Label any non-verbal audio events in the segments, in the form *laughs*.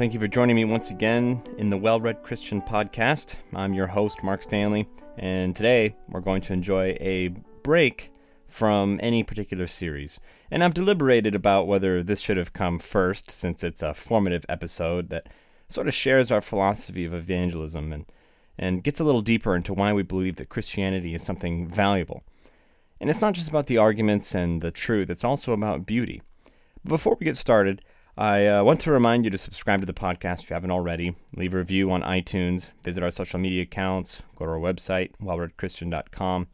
thank you for joining me once again in the Well Read Christian podcast. I'm your host, Mark Stanley, and today we're going to enjoy a break from any particular series. And I've deliberated about whether this should have come first, since it's a formative episode that sort of shares our philosophy of evangelism and, and gets a little deeper into why we believe that Christianity is something valuable. And it's not just about the arguments and the truth, it's also about beauty. But before we get started, I uh, want to remind you to subscribe to the podcast if you haven't already. Leave a review on iTunes. Visit our social media accounts. Go to our website, wellreadchristian.com.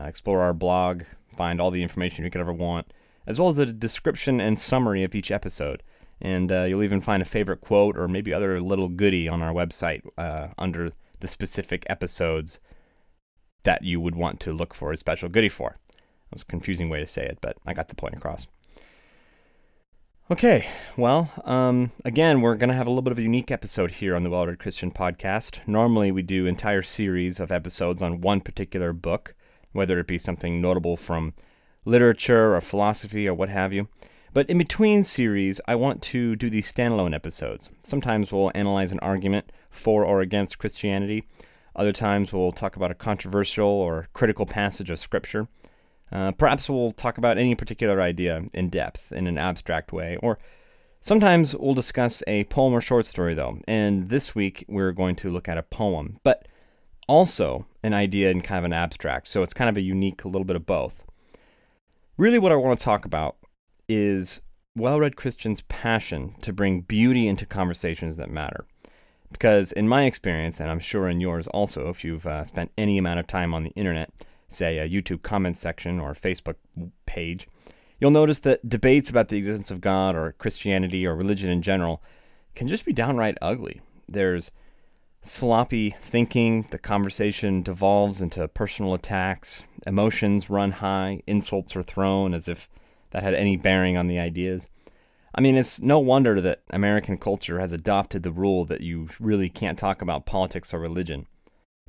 Uh, explore our blog. Find all the information you could ever want, as well as the description and summary of each episode. And uh, you'll even find a favorite quote or maybe other little goodie on our website uh, under the specific episodes that you would want to look for a special goodie for. That was a confusing way to say it, but I got the point across. Okay, well, um, again, we're going to have a little bit of a unique episode here on the Well Christian podcast. Normally, we do entire series of episodes on one particular book, whether it be something notable from literature or philosophy or what have you. But in between series, I want to do these standalone episodes. Sometimes we'll analyze an argument for or against Christianity. Other times we'll talk about a controversial or critical passage of Scripture. Uh, perhaps we'll talk about any particular idea in depth in an abstract way, or sometimes we'll discuss a poem or short story, though. And this week we're going to look at a poem, but also an idea in kind of an abstract. So it's kind of a unique, a little bit of both. Really, what I want to talk about is well read Christians' passion to bring beauty into conversations that matter. Because, in my experience, and I'm sure in yours also, if you've uh, spent any amount of time on the internet, say, a YouTube comment section or Facebook page, you'll notice that debates about the existence of God or Christianity or religion in general can just be downright ugly. There's sloppy thinking, the conversation devolves into personal attacks, emotions run high, insults are thrown as if that had any bearing on the ideas. I mean, it's no wonder that American culture has adopted the rule that you really can't talk about politics or religion.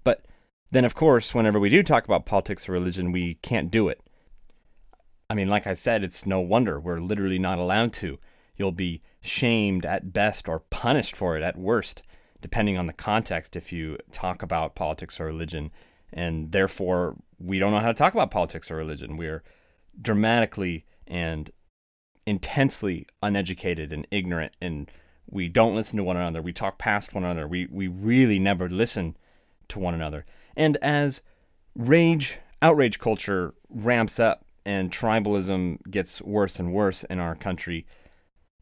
But then of course, whenever we do talk about politics or religion, we can't do it. I mean, like I said, it's no wonder we're literally not allowed to. You'll be shamed at best or punished for it at worst, depending on the context if you talk about politics or religion. And therefore, we don't know how to talk about politics or religion. We're dramatically and intensely uneducated and ignorant and we don't listen to one another. We talk past one another. We we really never listen to one another. And as rage, outrage culture ramps up and tribalism gets worse and worse in our country,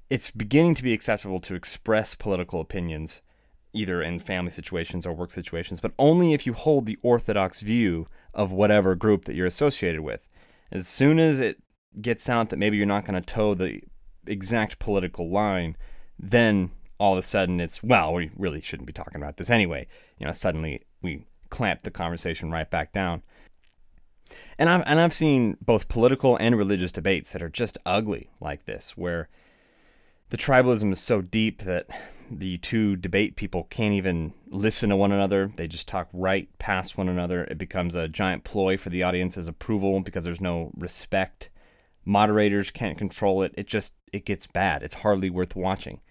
it's beginning to be acceptable to express political opinions, either in family situations or work situations, but only if you hold the orthodox view of whatever group that you're associated with. As soon as it gets out that maybe you're not going to toe the exact political line, then all of a sudden it's, well, we really shouldn't be talking about this anyway. You know, suddenly we clamp the conversation right back down. And I've, and I've seen both political and religious debates that are just ugly like this, where the tribalism is so deep that the two debate people can't even listen to one another. They just talk right past one another. It becomes a giant ploy for the audience's approval because there's no respect. Moderators can't control it. It just it gets bad. It's hardly worth watching.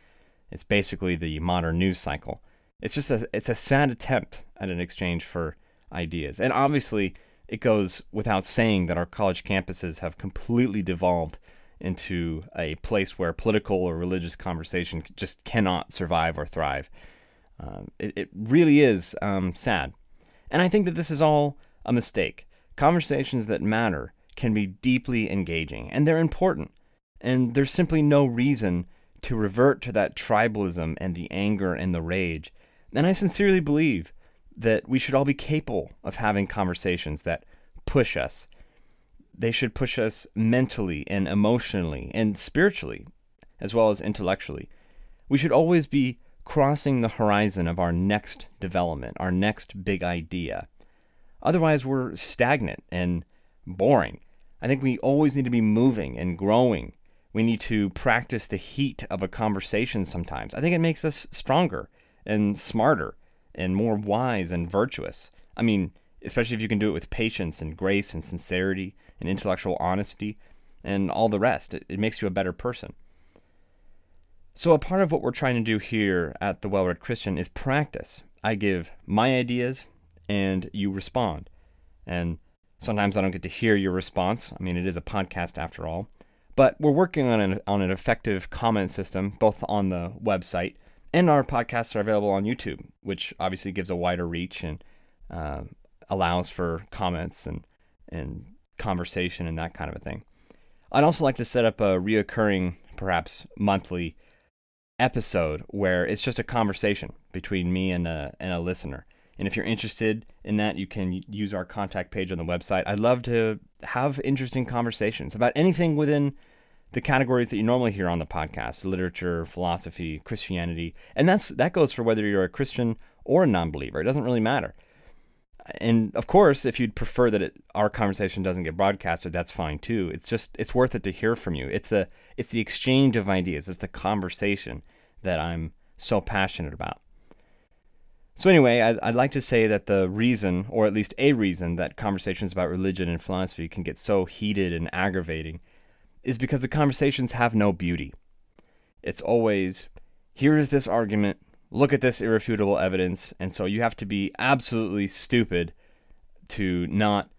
It's basically the modern news cycle. It's just a it's a sad attempt at an exchange for ideas. And obviously, it goes without saying that our college campuses have completely devolved into a place where political or religious conversation just cannot survive or thrive. Um, it, it really is um, sad. And I think that this is all a mistake. Conversations that matter can be deeply engaging, and they're important. And there's simply no reason to revert to that tribalism and the anger and the rage. And I sincerely believe that we should all be capable of having conversations that push us. They should push us mentally and emotionally and spiritually, as well as intellectually. We should always be crossing the horizon of our next development, our next big idea. Otherwise, we're stagnant and boring. I think we always need to be moving and growing. We need to practice the heat of a conversation sometimes. I think it makes us stronger and smarter and more wise and virtuous. I mean, especially if you can do it with patience and grace and sincerity and intellectual honesty and all the rest. It, it makes you a better person. So, a part of what we're trying to do here at the Well Read Christian is practice. I give my ideas and you respond. And sometimes I don't get to hear your response. I mean, it is a podcast after all. But we're working on an, on an effective comment system, both on the website and our podcasts are available on YouTube, which obviously gives a wider reach and uh, allows for comments and, and conversation and that kind of a thing. I'd also like to set up a reoccurring, perhaps monthly episode where it's just a conversation between me and a, and a listener. And if you're interested in that, you can use our contact page on the website. I'd love to have interesting conversations about anything within the categories that you normally hear on the podcast literature, philosophy, Christianity. And that's that goes for whether you're a Christian or a non believer. It doesn't really matter. And of course, if you'd prefer that it, our conversation doesn't get broadcasted, that's fine too. It's just it's worth it to hear from you. It's the it's the exchange of ideas. It's the conversation that I'm so passionate about. So, anyway, I'd, I'd, like to say that the reason, or at least a reason, that conversations about religion and philosophy can get so heated and aggravating is because the conversations have no beauty. It's always, here is this argument, look at this irrefutable evidence, and so you have to be absolutely stupid to not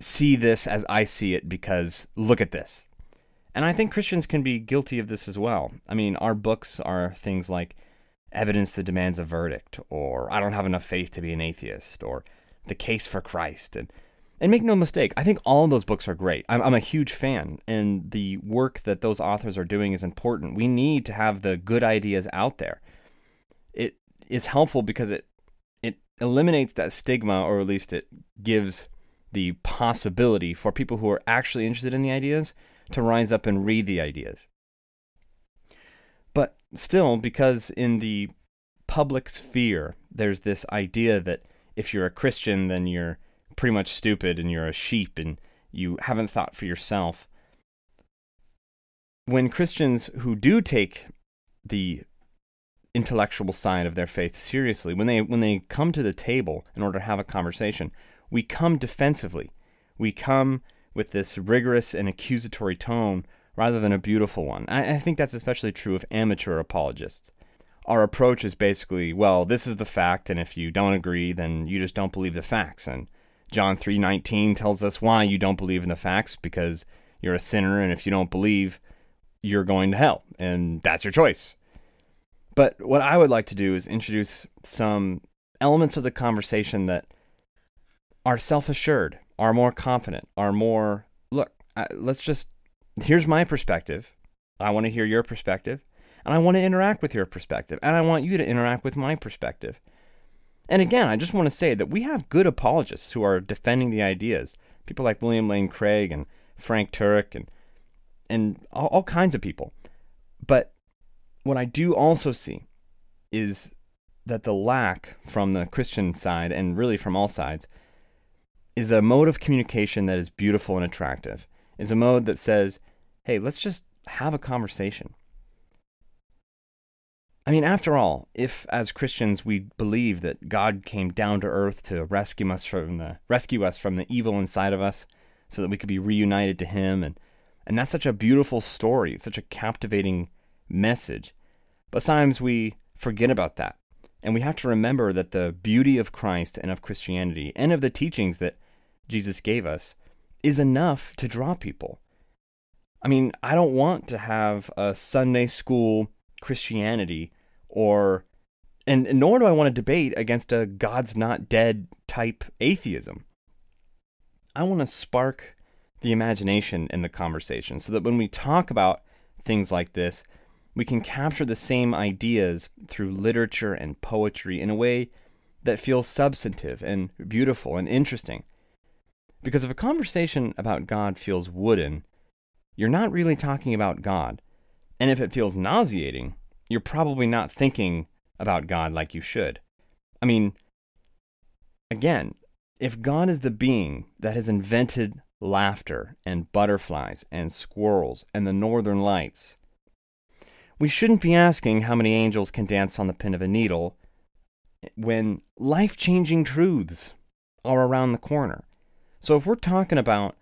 see this as I see it because look at this. And I think Christians can be guilty of this as well. I mean, our books are things like evidence that demands a verdict, or I don't have enough faith to be an atheist, or the case for Christ. And, and make no mistake, I think all those books are great. I'm, I'm a huge fan, and the work that those authors are doing is important. We need to have the good ideas out there. It is helpful because it it eliminates that stigma, or at least it gives the possibility for people who are actually interested in the ideas to rise up and read the ideas. But still, because in the public sphere, there's this idea that if you're a Christian, then you're pretty much stupid and you're a sheep and you haven't thought for yourself. When Christians who do take the intellectual side of their faith seriously, when they when they come to the table in order to have a conversation, we come defensively. We come with this rigorous and accusatory tone rather than a beautiful one. I, I think that's especially true of amateur apologists. Our approach is basically, well, this is the fact, and if you don't agree, then you just don't believe the facts. And John 3:19 tells us why you don't believe in the facts because you're a sinner and if you don't believe, you're going to hell, and that's your choice. But what I would like to do is introduce some elements of the conversation that are self-assured, are more confident, are more look, let's just here's my perspective. I want to hear your perspective, and I want to interact with your perspective, and I want you to interact with my perspective. And again, I just want to say that we have good apologists who are defending the ideas. People like William Lane Craig and Frank Turek and and all, all kinds of people. But what I do also see is that the lack from the Christian side and really from all sides is a mode of communication that is beautiful and attractive is a mode that says, hey, let's just have a conversation. I mean, after all, if as Christians we believe that God came down to earth to rescue us from the rescue us from the evil inside of us, so that we could be reunited to Him, and and that's such a beautiful story, such a captivating message. But sometimes we forget about that, and we have to remember that the beauty of Christ and of Christianity and of the teachings that Jesus gave us is enough to draw people. I mean, I don't want to have a Sunday school Christianity or and, nor do I want to debate against a God's not dead type atheism. I want to spark the imagination in the conversation so that when we talk about things like this, we can capture the same ideas through literature and poetry in a way that feels substantive and beautiful and interesting. Because if a conversation about God feels wooden, you're not really talking about God. And if it feels nauseating, you're probably not thinking about God like you should. I mean, again, if God is the being that has invented laughter and butterflies and squirrels and the northern lights, we shouldn't be asking how many angels can dance on the pin of a needle when life changing truths are around the corner. So if we're talking about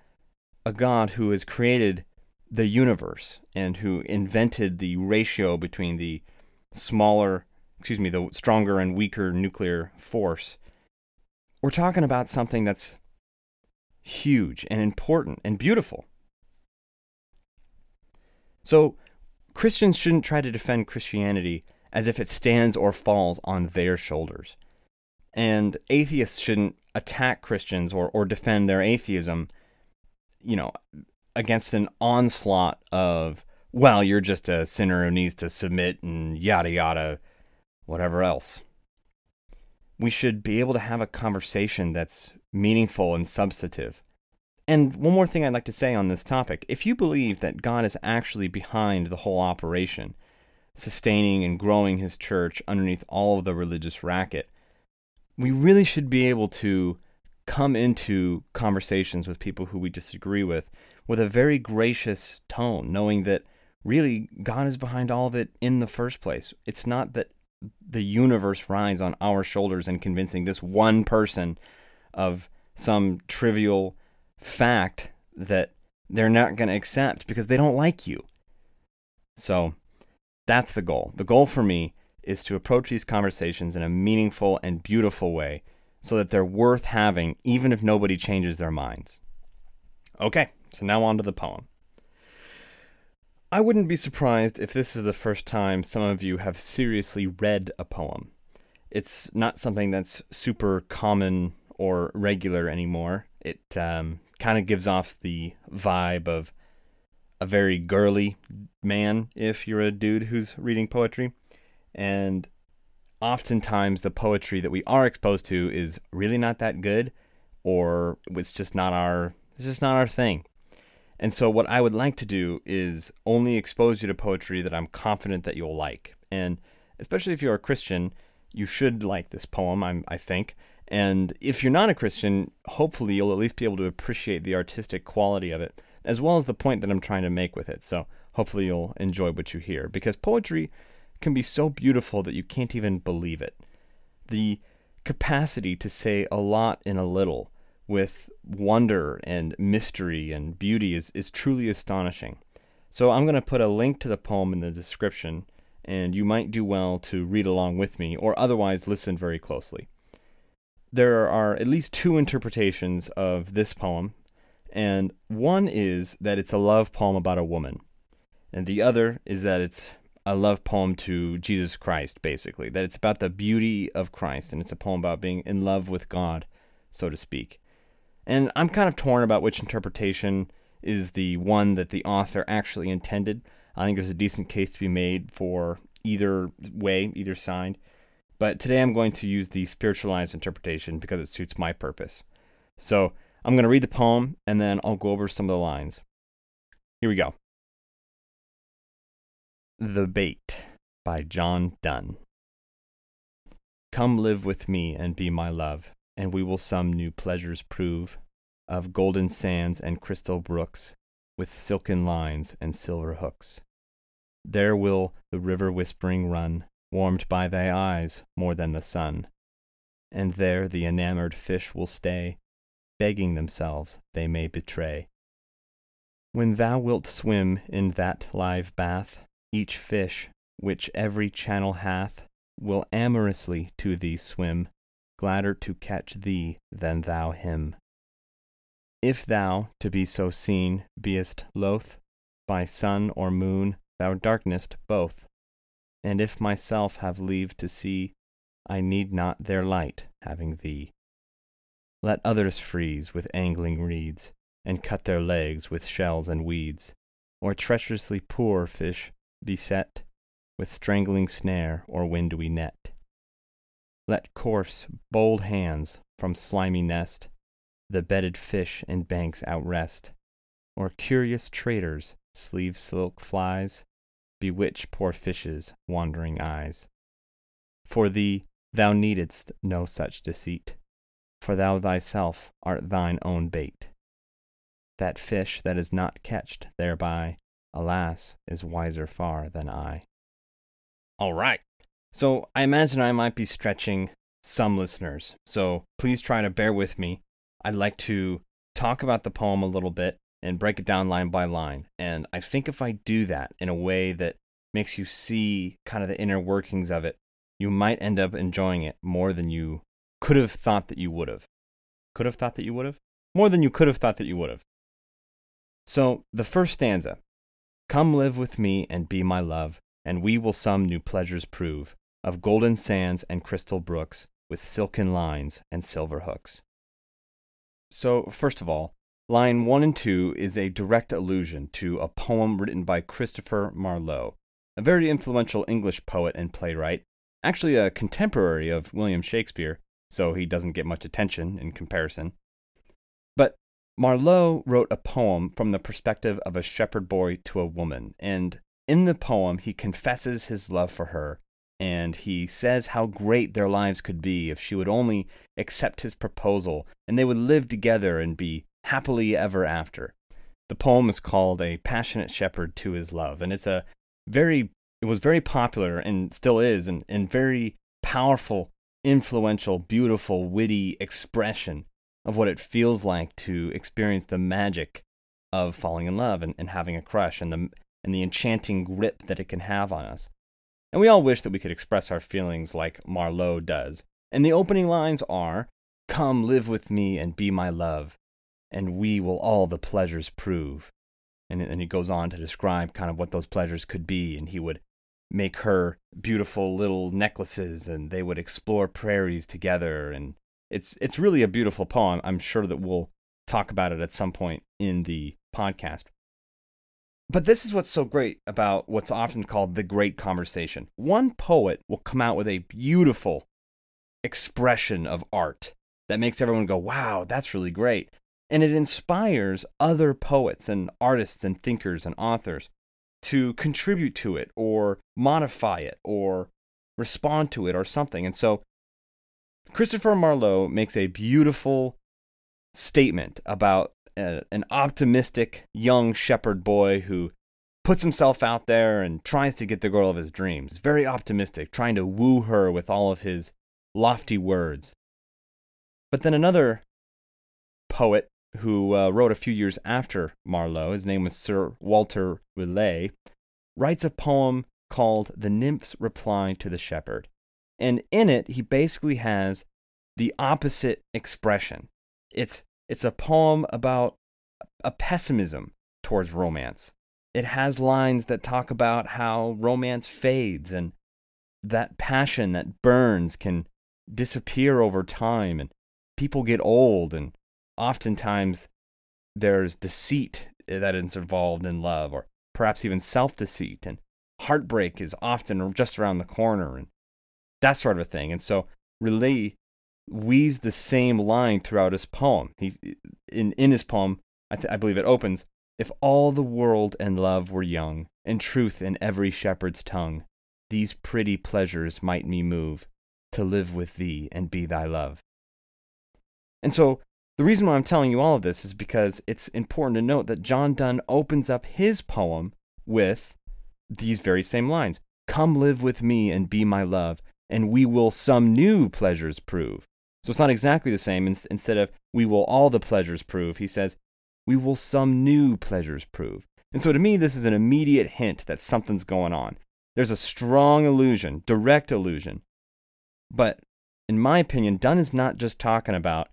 a God who has created the universe and who invented the ratio between the smaller, excuse me, the stronger and weaker nuclear force, we're talking about something that's huge and important and beautiful. So, Christians shouldn't try to defend Christianity as if it stands or falls on their shoulders. And atheists shouldn't attack Christians or, or defend their atheism, you know, against an onslaught of, well, you're just a sinner who needs to submit and yada yada, whatever else. We should be able to have a conversation that's meaningful and substantive. And one more thing I'd like to say on this topic if you believe that God is actually behind the whole operation, sustaining and growing his church underneath all of the religious racket, we really should be able to come into conversations with people who we disagree with with a very gracious tone, knowing that really God is behind all of it in the first place. It's not that the universe rides on our shoulders and convincing this one person of some trivial fact that they're not going to accept because they don't like you. So that's the goal. The goal for me is to approach these conversations in a meaningful and beautiful way so that they're worth having even if nobody changes their minds. Okay, so now on to the poem. I wouldn't be surprised if this is the first time some of you have seriously read a poem. It's not something that's super common or regular anymore. It um, kind of gives off the vibe of a very girly man if you're a dude who's reading poetry. And oftentimes the poetry that we are exposed to is really not that good or it's just not our it's just not our thing. And so what I would like to do is only expose you to poetry that I'm confident that you'll like. And especially if you're a Christian, you should like this poem, I'm, I think. And if you're not a Christian, hopefully you'll at least be able to appreciate the artistic quality of it, as well as the point that I'm trying to make with it. So hopefully you'll enjoy what you hear. Because poetry can be so beautiful that you can't even believe it. The capacity to say a lot in a little with wonder and mystery and beauty is, is truly astonishing. So I'm going to put a link to the poem in the description, and you might do well to read along with me or otherwise listen very closely. There are at least two interpretations of this poem, and one is that it's a love poem about a woman, and the other is that it's a love poem to Jesus Christ, basically, that it's about the beauty of Christ, and it's a poem about being in love with God, so to speak. And I'm kind of torn about which interpretation is the one that the author actually intended. I think there's a decent case to be made for either way, either side. But today I'm going to use the spiritualized interpretation because it suits my purpose. So I'm going to read the poem and then I'll go over some of the lines. Here we go The Bait by John Donne. Come live with me and be my love and we will some new pleasures prove of golden sands and crystal brooks, with silken lines and silver hooks. There will the river whispering run, warmed by thy eyes more than the sun. And there the enamored fish will stay, begging themselves they may betray. When thou wilt swim in that live bath, each fish, which every channel hath, will amorously to thee swim, gladder to catch thee than thou him. If thou, to be so seen, beest loth, by sun or moon thou darkenest both. And if myself have leave to see, I need not their light, having thee. Let others freeze with angling reeds, and cut their legs with shells and weeds, or treacherously poor fish beset with strangling snare or windy net. Let coarse, bold hands from slimy nest the bedded fish in banks outwrest, or curious traders, sleeve silk flies, bewitch poor fishes' wandering eyes. For thee, thou needest no such deceit, for thou thyself art thine own bait. That fish that is not catched thereby, alas, is wiser far than I. All right. So I imagine I might be stretching some listeners. So please try to bear with me. I'd like to talk about the poem a little bit and break it down line by line. And I think if I do that in a way that makes you see kind of the inner workings of it, you might end up enjoying it more than you could have thought that you would have. Could have thought that you would have? More than you could have thought that you would have. So, the first stanza Come live with me and be my love, and we will some new pleasures prove of golden sands and crystal brooks with silken lines and silver hooks. So, first of all, line 1 and 2 is a direct allusion to a poem written by Christopher Marlowe, a very influential English poet and playwright, actually a contemporary of William Shakespeare, so he doesn't get much attention in comparison. But Marlowe wrote a poem from the perspective of a shepherd boy to a woman, and in the poem, he confesses his love for her, and he says how great their lives could be if she would only accept his proposal, and they would live together and be happily ever after. The poem is called A Passionate Shepherd to His Love, and it's a very it was very popular and still is and, and very powerful, influential, beautiful, witty expression of what it feels like to experience the magic of falling in love and, and having a crush and the and the enchanting grip that it can have on us. And we all wish that we could express our feelings like Marlowe does. And the opening lines are Come live with me and be my love, and we will all the pleasures prove. And, and he goes on to describe kind of what those pleasures could be, and he would make her beautiful little necklaces, and they would explore prairies together, and it's it's really a beautiful poem. I'm sure that we'll talk about it at some point in the podcast. But this is what's so great about what's often called the great conversation. One poet will come out with a beautiful expression of art that makes everyone go, wow, that's really great. And it inspires other poets and artists and thinkers and authors to contribute to it or modify it or respond to it or something. And so Christopher Marlowe makes a beautiful statement about a, an optimistic young shepherd boy who puts himself out there and tries to get the girl of his dreams. Very optimistic, trying to woo her with all of his lofty words. But then another poet who uh, wrote a few years after Marlowe, his name was Sir Walter Raleigh, writes a poem called The Nymph's Reply to the Shepherd. And in it, he basically has the opposite expression. It's, it's a poem about a pessimism towards romance. It has lines that talk about how romance fades and that passion that burns can disappear over time and people get old and oftentimes there's deceit that is involved in love or perhaps even self-deceit and heartbreak is often just around the corner and that sort of thing. And so Raleigh weaves the same line throughout his poem. He's in in his poem. I, th- I believe it opens. If all the world and love were young, and truth in every shepherd's tongue, these pretty pleasures might me move to live with thee and be thy love. And so the reason why I'm telling you all of this is because it's important to note that John Donne opens up his poem with these very same lines Come live with me and be my love, and we will some new pleasures prove. So it's not exactly the same. Instead of we will all the pleasures prove, he says, we will some new pleasures prove. And so to me, this is an immediate hint that something's going on. There's a strong illusion, direct illusion. But in my opinion, Donne is not just talking about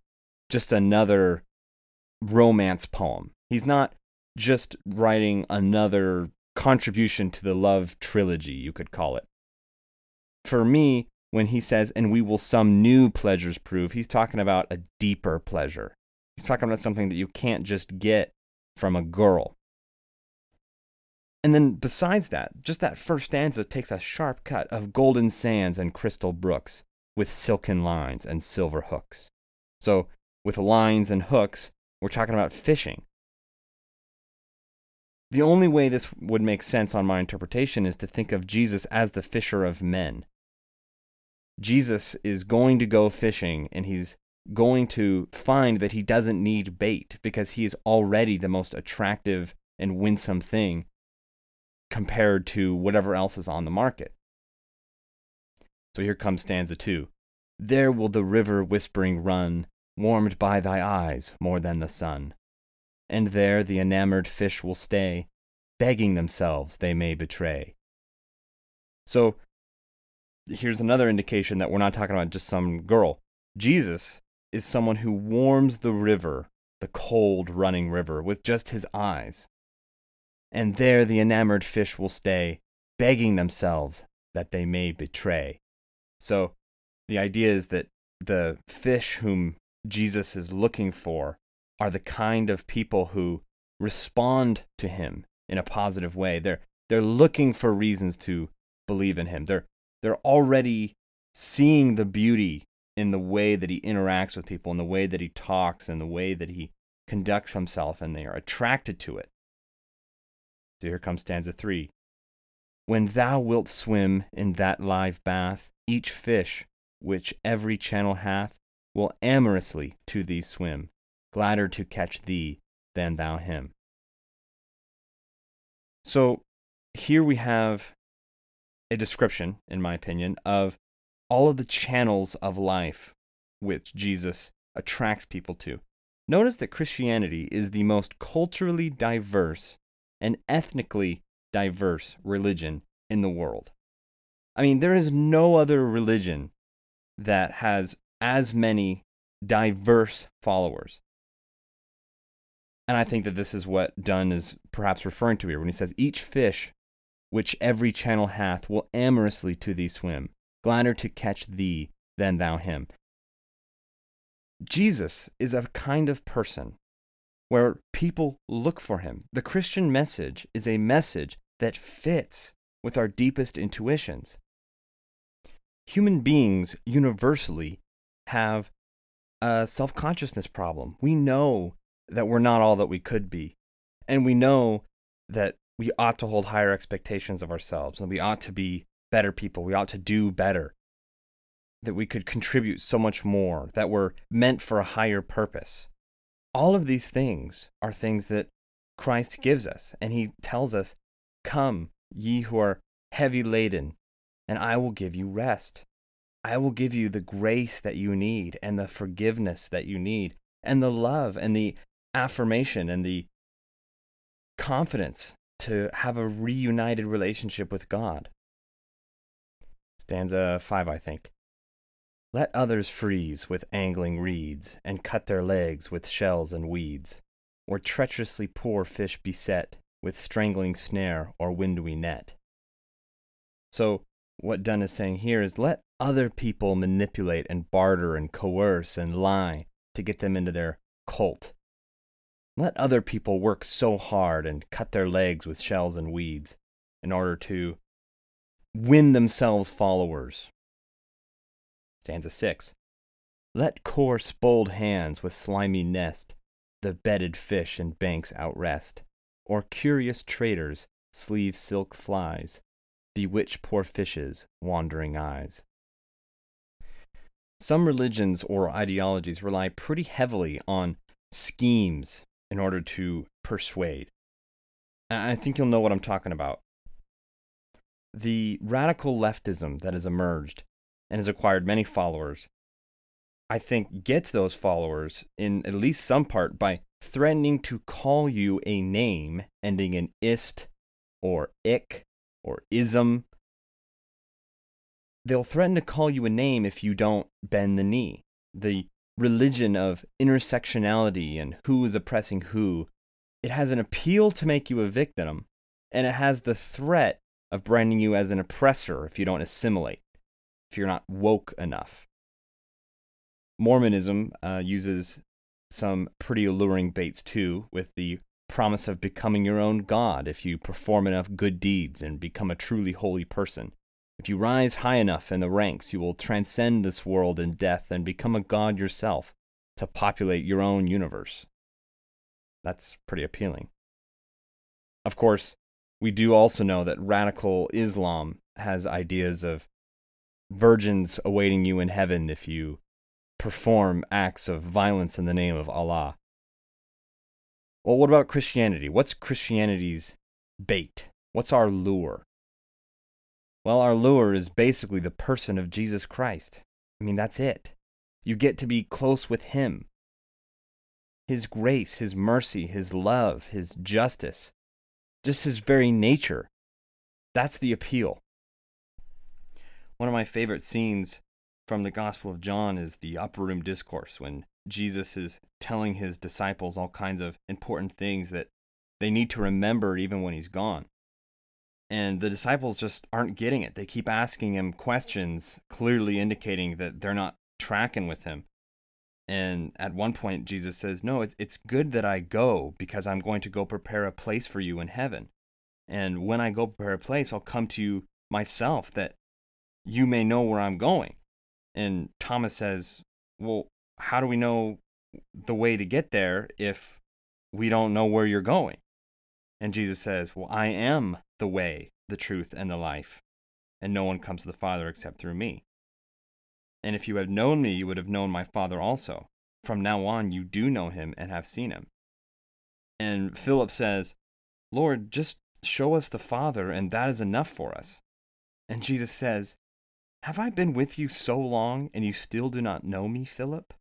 just another romance poem. He's not just writing another contribution to the love trilogy, you could call it. For me, when he says, and we will some new pleasures prove, he's talking about a deeper pleasure. He's talking about something that you can't just get from a girl. And then, besides that, just that first stanza takes a sharp cut of golden sands and crystal brooks with silken lines and silver hooks. So, with lines and hooks, we're talking about fishing. The only way this would make sense on my interpretation is to think of Jesus as the fisher of men. Jesus is going to go fishing and he's going to find that he doesn't need bait because he is already the most attractive and winsome thing compared to whatever else is on the market. So here comes stanza two. There will the river whispering run, warmed by thy eyes more than the sun. and there the enamored fish will stay, begging themselves they may betray. So here's another indication that we're not talking about just some girl. Jesus is someone who warms the river, the cold running river, with just his eyes. And there the enamored fish will stay, begging themselves that they may betray. So the idea is that the fish whom Jesus is looking for are the kind of people who respond to him in a positive way. They're they're looking for reasons to believe in him. They're they're already seeing the beauty in the way that he interacts with people, in the way that he talks, in the way that he conducts himself, and they are attracted to it. So here comes stanza three. When thou wilt swim in that live bath, each fish which every channel hath will amorously to thee swim, gladder to catch thee than thou him. So here we have a description, in my opinion, of all of the channels of life which Jesus attracts people to. Notice that Christianity is the most culturally diverse and ethnically diverse religion in the world. I mean, there is no other religion that has as many diverse followers. And I think that this is what Donne is perhaps referring to here when he says, Each fish which every channel hath will amorously to thee swim, gladder to catch thee than thou him. Jesus is a kind of person where people look for him. The Christian message is a message that fits with our deepest intuitions. Human beings universally have a self consciousness problem. We know that we're not all that we could be. And we know that we ought to hold higher expectations of ourselves and we ought to be better people. We ought to do better. That we could contribute so much more, that we're meant for a higher purpose. All of these things are things that Christ gives us. And he tells us, Come, ye who are heavy laden, and I will give you rest. I will give you the grace that you need, and the forgiveness that you need, and the love, and the affirmation, and the confidence to have a reunited relationship with God. Stanza 5, I think. Let others freeze with angling reeds, and cut their legs with shells and weeds, or treacherously poor fish beset with strangling snare or windy net. So, what Donne is saying here is let other people manipulate and barter and coerce and lie to get them into their cult, let other people work so hard and cut their legs with shells and weeds in order to win themselves followers. Stanza 6. Let coarse, bold hands with slimy nest the bedded fish in banks outwrest, or curious traders, sleeve silk flies, bewitch poor fishes' wandering eyes. Some religions or ideologies rely pretty heavily on schemes in order to persuade. And I think you'll know what I'm talking about. The radical leftism that has emerged and has acquired many followers, I think gets those followers in at least some part by threatening to call you a name ending in ist or ick or ism. They'll threaten to call you a name if you don't bend the knee. The religion of intersectionality and who is oppressing who, it has an appeal to make you a victim, and it has the threat of branding you as an oppressor if you don't assimilate, if you're not woke enough. Mormonism uh, uses some pretty alluring baits too, with the promise of becoming your own God if you perform enough good deeds and become a truly holy person. If you rise high enough in the ranks, you will transcend this world in death and become a god yourself to populate your own universe. That's pretty appealing. Of course, we do also know that radical Islam has ideas of virgins awaiting you in heaven if you perform acts of violence in the name of Allah. Well, what about Christianity? What's Christianity's bait? What's our lure? Well, our lure is basically the person of Jesus Christ. I mean, that's it. You get to be close with Him. His grace, His mercy, His love, His justice, just His very nature. That's the appeal. One of my favorite scenes from the Gospel of John is the upper room discourse when Jesus is telling his disciples all kinds of important things that they need to remember even when he's gone. And the disciples just aren't getting it. They keep asking him questions, clearly indicating that they're not tracking with him. And at one point, Jesus says, No, it's, it's good that I go because I'm going to go prepare a place for you in heaven. And when I go prepare a place, I'll come to you myself that you may know where I'm going. And Thomas says, Well, how do we know the way to get there if we don't know where you're going? And Jesus says, Well, I am the way, the truth, and the life, and no one comes to the Father except through me. And if you had known me, you would have known my Father also. From now on, you do know him and have seen him. And Philip says, Lord, just show us the Father, and that is enough for us. And Jesus says, Have I been with you so long, and you still do not know me, Philip?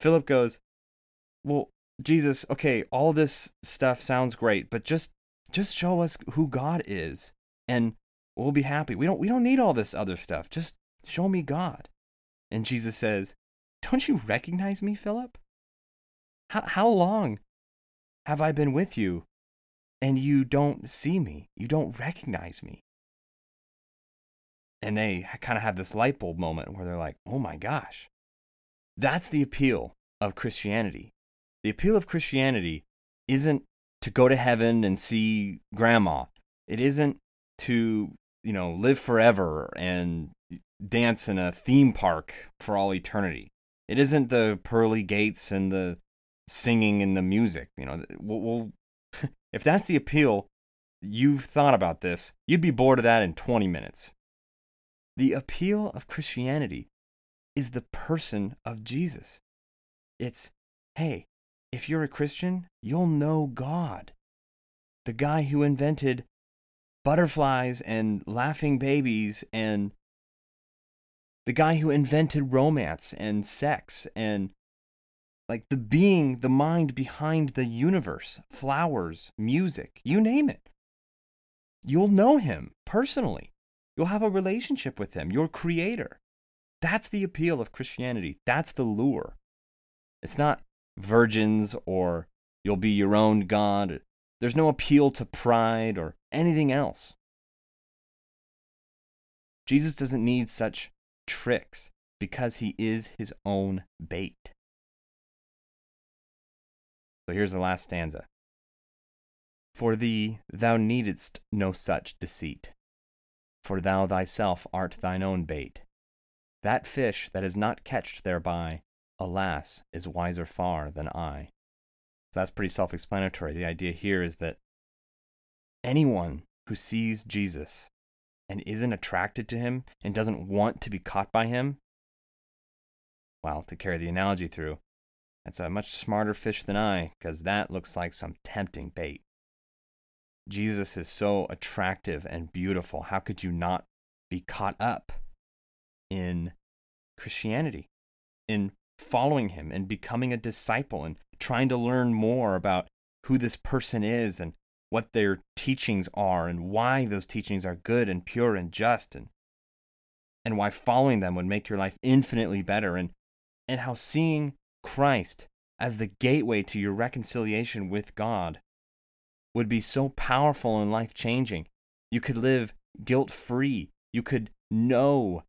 Philip goes, Well, Jesus, okay, all this stuff sounds great, but just just show us who God is and we'll be happy. We don't we don't need all this other stuff. Just show me God. And Jesus says, "Don't you recognize me, Philip? How how long have I been with you and you don't see me? You don't recognize me?" And they kind of have this light bulb moment where they're like, "Oh my gosh." That's the appeal of Christianity the appeal of Christianity isn't to go to heaven and see grandma. It isn't to, you know, live forever and dance in a theme park for all eternity. It isn't the pearly gates and the singing and the music. You know, we'll, we'll *laughs* if that's the appeal, you've thought about this, you'd be bored of that in 20 minutes. The appeal of Christianity is the person of Jesus. It's, hey, if you're a Christian, you'll know God. The guy who invented butterflies and laughing babies and the guy who invented romance and sex and like the being, the mind behind the universe, flowers, music, you name it. You'll know him personally. You'll have a relationship with him, your creator. That's the appeal of Christianity. That's the lure. It's not virgins or you'll be your own God. There's no appeal to pride or anything else. Jesus doesn't need such tricks because he is his own bait. So here's the last stanza. For thee, thou needest no such deceit, for thou thyself art thine own bait. That fish that is not catched thereby alas, is wiser far than I. So that's pretty self explanatory. The idea here is that anyone who sees Jesus and isn't attracted to him and doesn't want to be caught by him, well, to carry the analogy through, that's a much smarter fish than I, because that looks like some tempting bait. Jesus is so attractive and beautiful. How could you not be caught up in Christianity, in following him and becoming a disciple and trying to learn more about who this person is and what their teachings are and why those teachings are good and pure and just and and why following them would make your life infinitely better and and how seeing Christ as the gateway to your reconciliation with God would be so powerful and life changing. You could live guilt free. You could know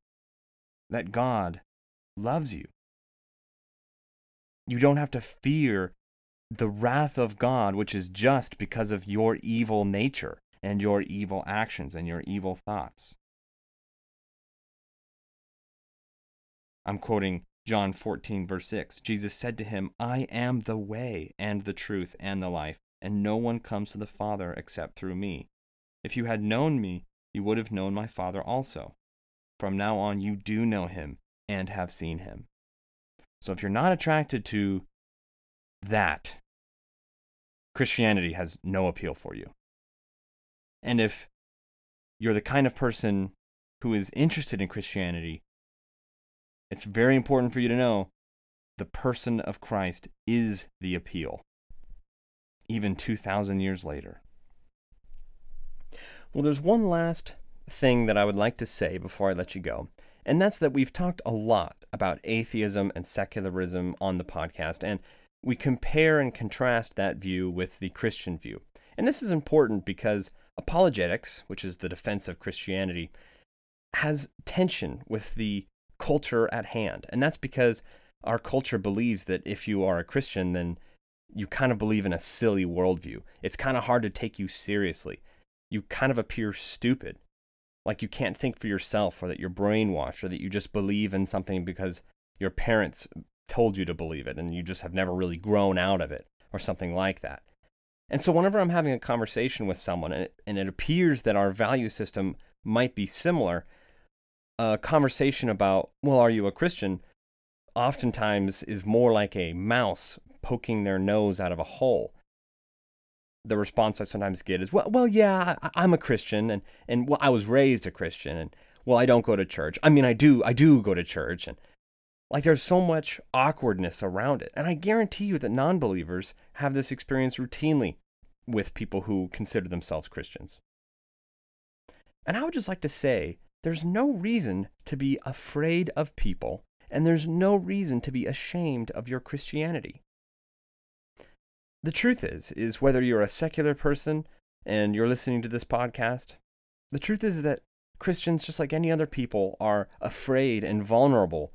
that God loves you you don't have to fear the wrath of God, which is just because of your evil nature and your evil actions and your evil thoughts. I'm quoting John 14, verse 6. Jesus said to him, I am the way and the truth and the life, and no one comes to the Father except through me. If you had known me, you would have known my Father also. From now on, you do know him and have seen him. So if you're not attracted to that, Christianity has no appeal for you. And if you're the kind of person who is interested in Christianity, it's very important for you to know the person of Christ is the appeal, even 2,000 years later. Well, there's one last thing that I would like to say before I let you go, and that's that we've talked a lot about atheism and secularism on the podcast, and we compare and contrast that view with the Christian view. And this is important because apologetics, which is the defense of Christianity, has tension with the culture at hand. And that's because our culture believes that if you are a Christian, then you kind of believe in a silly worldview. It's kind of hard to take you seriously. You kind of appear stupid, like you can't think for yourself, or that you're brainwashed, or that you just believe in something because your parents told you to believe it and you just have never really grown out of it, or something like that. And so, whenever I'm having a conversation with someone and it, and it appears that our value system might be similar, a conversation about, well, are you a Christian, oftentimes is more like a mouse poking their nose out of a hole. The response I sometimes get is, well, well, yeah, I, am a Christian, and and well, I was raised a Christian, and well, I don't go to church. I mean, I do, I do go to church, and like there's so much awkwardness around it. And I guarantee you that non-believers have this experience routinely with people who consider themselves Christians. And I would just like to say there's no reason to be afraid of people, and there's no reason to be ashamed of your Christianity. The truth is, is whether you're a secular person and you're listening to this podcast, the truth is that Christians, just like any other people, are afraid and vulnerable,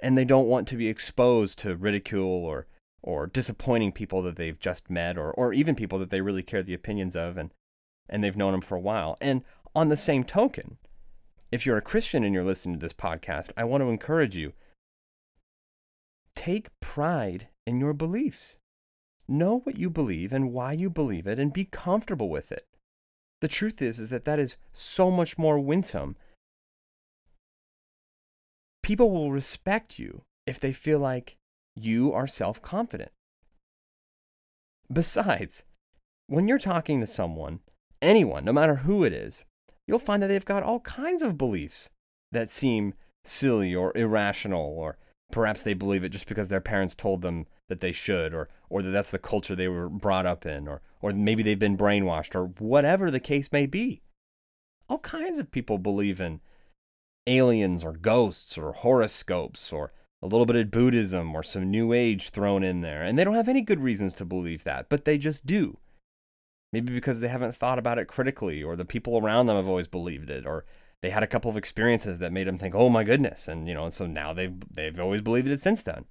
and they don't want to be exposed to ridicule or or disappointing people that they've just met or or even people that they really care the opinions of and and they've known them for a while. And on the same token, if you're a Christian and you're listening to this podcast, I want to encourage you take pride in your beliefs. Know what you believe and why you believe it and be comfortable with it. The truth is is that that is so much more winsome. People will respect you if they feel like you are self-confident. Besides, when you're talking to someone, anyone, no matter who it is, you'll find that they've got all kinds of beliefs that seem silly or irrational, or perhaps they believe it just because their parents told them that they should, or, or that that's the culture they were brought up in, or, or maybe they've been brainwashed, or whatever the case may be. All kinds of people believe in aliens, or ghosts, or horoscopes, or a little bit of Buddhism, or some New Age thrown in there. And they don't have any good reasons to believe that, but they just do. Maybe because they haven't thought about it critically, or the people around them have always believed it, or they had a couple of experiences that made them think, "Oh my goodness," and you know, and so now they've they've always believed it since then.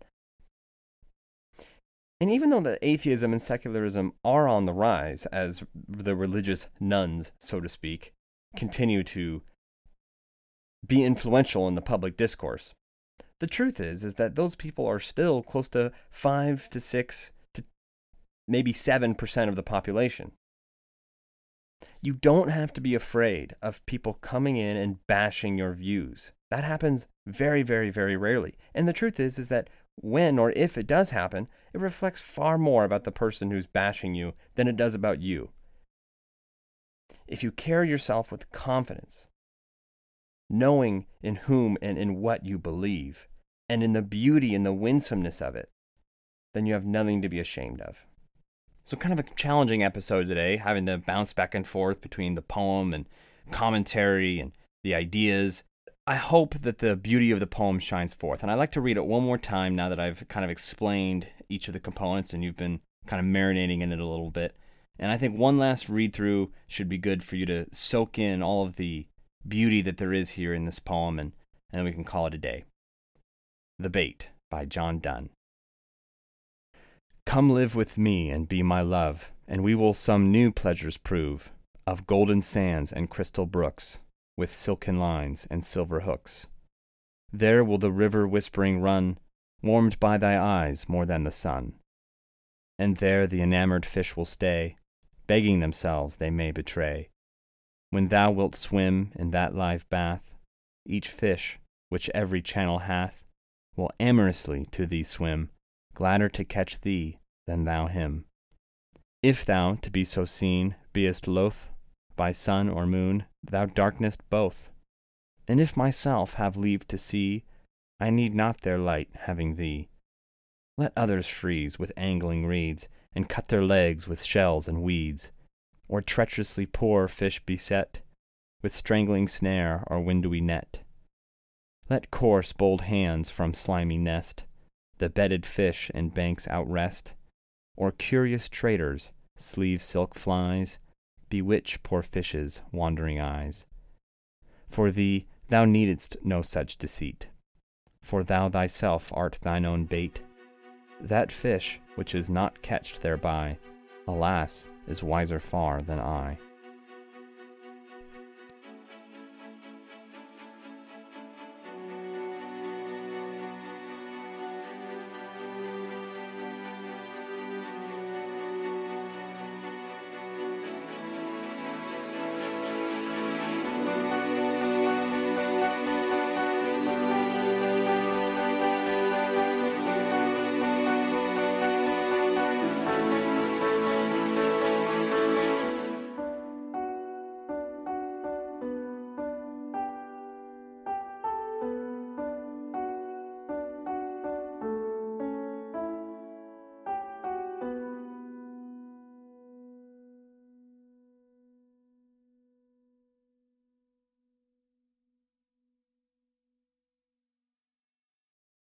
And even though the atheism and secularism are on the rise, as the religious nones, so to speak, continue to be influential in the public discourse, the truth is is that those people are still close to five to six to maybe seven percent of the population. You don't have to be afraid of people coming in and bashing your views. That happens very, very, very rarely. And the truth is, is that when or if it does happen, it reflects far more about the person who's bashing you than it does about you. If you carry yourself with confidence, knowing in whom and in what you believe, and in the beauty and the winsomeness of it, then you have nothing to be ashamed of. So, kind of a challenging episode today, having to bounce back and forth between the poem and commentary and the ideas. I hope that the beauty of the poem shines forth. And I'd like to read it one more time now that I've kind of explained each of the components and you've been kind of marinating in it a little bit. And I think one last read through should be good for you to soak in all of the beauty that there is here in this poem, and, and we can call it a day. The Bait by John Donne. Come live with me and be my love, and we will some new pleasures prove of golden sands and crystal brooks, with silken lines and silver hooks. There will the river whispering run, warmed by thy eyes more than the sun. And there the enamored fish will stay, begging themselves they may betray. When thou wilt swim in that live bath, each fish, which every channel hath, will amorously to thee swim gladder to catch thee than thou him. If thou, to be so seen, beest loth, by sun or moon, thou darkenest both. And if myself have leave to see, I need not their light having thee. Let others freeze with angling reeds, and cut their legs with shells and weeds, or treacherously poor fish beset with strangling snare or windowy net. Let coarse, bold hands from slimy nest the bedded fish in banks outwrest, or curious traders, sleeve silk flies, bewitch poor fishes' wandering eyes. For thee, thou needest no such deceit, for thou thyself art thine own bait. That fish which is not catched thereby, alas, is wiser far than I.